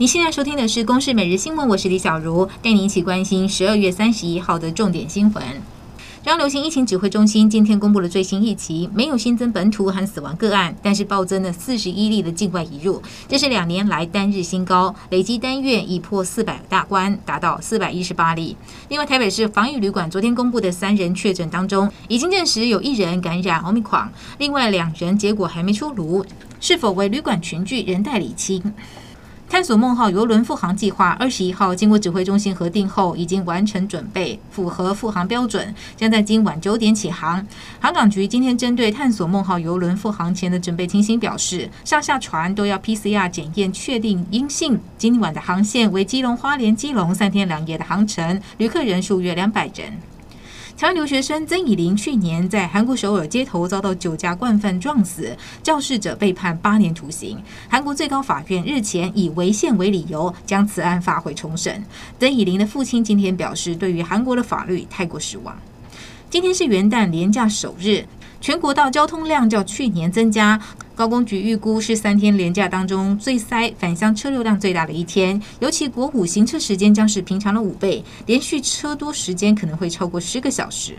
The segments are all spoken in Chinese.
你现在收听的是《公视每日新闻》，我是李小茹，带你一起关心十二月三十一号的重点新闻。中央流行疫情指挥中心今天公布了最新疫情，没有新增本土和死亡个案，但是暴增了四十一例的境外移入，这是两年来单日新高，累计单月已破四百大关，达到四百一十八例。另外，台北市防疫旅馆昨天公布的三人确诊当中，已经证实有一人感染奥密克戎，另外两人结果还没出炉，是否为旅馆群聚仍待厘清。探索梦号邮轮复航计划二十一号经过指挥中心核定后，已经完成准备，符合复航标准，将在今晚九点起航。航港局今天针对探索梦号邮轮复航前的准备情形表示，上下船都要 PCR 检验确定阴性。今晚的航线为基隆花莲基隆三天两夜的航程，旅客人数约两百人。台湾留学生曾以玲去年在韩国首尔街头遭到酒驾惯犯撞死，肇事者被判八年徒刑。韩国最高法院日前以违宪为理由将此案发回重审。曾以玲的父亲今天表示，对于韩国的法律太过失望。今天是元旦连假首日，全国道交通量较去年增加。高工局预估是三天连假当中最塞、返乡车流量最大的一天，尤其国五行车时间将是平常的五倍，连续车多时间可能会超过十个小时。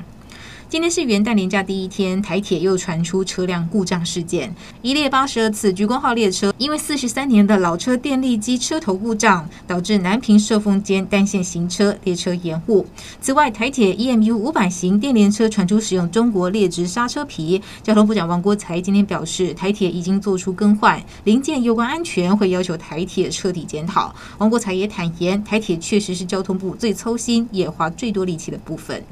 今天是元旦连假第一天，台铁又传出车辆故障事件，一列八十二次莒光号列车因为四十三年的老车电力机车头故障，导致南平寿丰间单线行车，列车延误。此外，台铁 EMU 五百型电联车传出使用中国劣质刹车皮，交通部长王国材今天表示，台铁已经做出更换，零件有关安全会要求台铁彻底检讨。王国材也坦言，台铁确实是交通部最操心也花最多力气的部分。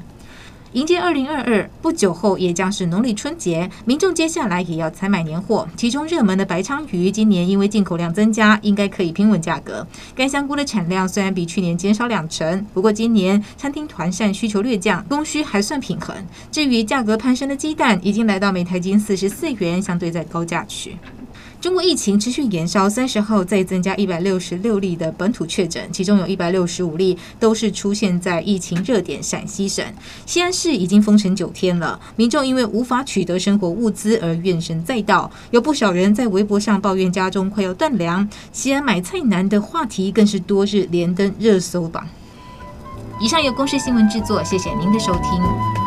迎接二零二二，不久后也将是农历春节，民众接下来也要采买年货。其中热门的白鲳鱼，今年因为进口量增加，应该可以平稳价格。干香菇的产量虽然比去年减少两成，不过今年餐厅团膳需求略降，供需还算平衡。至于价格攀升的鸡蛋，已经来到每台斤四十四元，相对在高价区。中国疫情持续延烧，三十号再增加一百六十六例的本土确诊，其中有一百六十五例都是出现在疫情热点陕西省。西安市已经封城九天了，民众因为无法取得生活物资而怨声载道，有不少人在微博上抱怨家中快要断粮。西安买菜难的话题更是多日连登热搜榜。以上由公视新闻制作，谢谢您的收听。